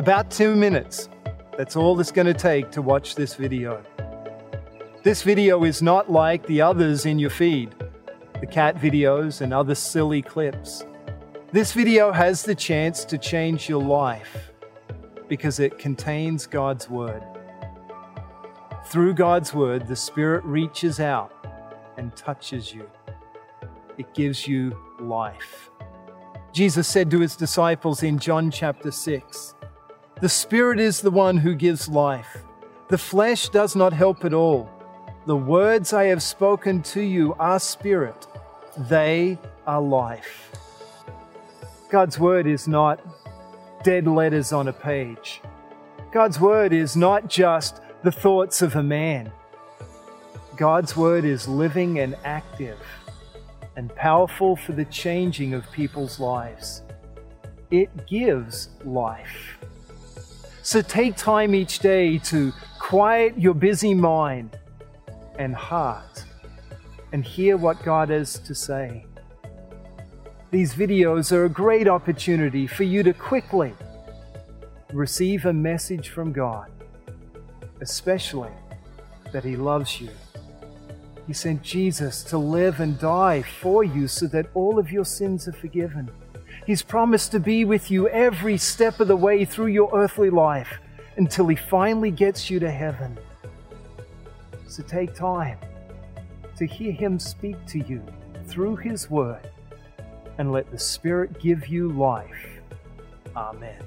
About two minutes. That's all it's going to take to watch this video. This video is not like the others in your feed, the cat videos and other silly clips. This video has the chance to change your life because it contains God's Word. Through God's Word, the Spirit reaches out and touches you. It gives you life. Jesus said to his disciples in John chapter 6 The Spirit is the one who gives life. The flesh does not help at all. The words I have spoken to you are spirit, they are life. God's word is not dead letters on a page. God's word is not just the thoughts of a man. God's word is living and active and powerful for the changing of people's lives. It gives life. So take time each day to quiet your busy mind and heart and hear what God has to say. These videos are a great opportunity for you to quickly receive a message from God, especially that He loves you. He sent Jesus to live and die for you so that all of your sins are forgiven. He's promised to be with you every step of the way through your earthly life until He finally gets you to heaven. So take time to hear Him speak to you through His Word and let the Spirit give you life. Amen.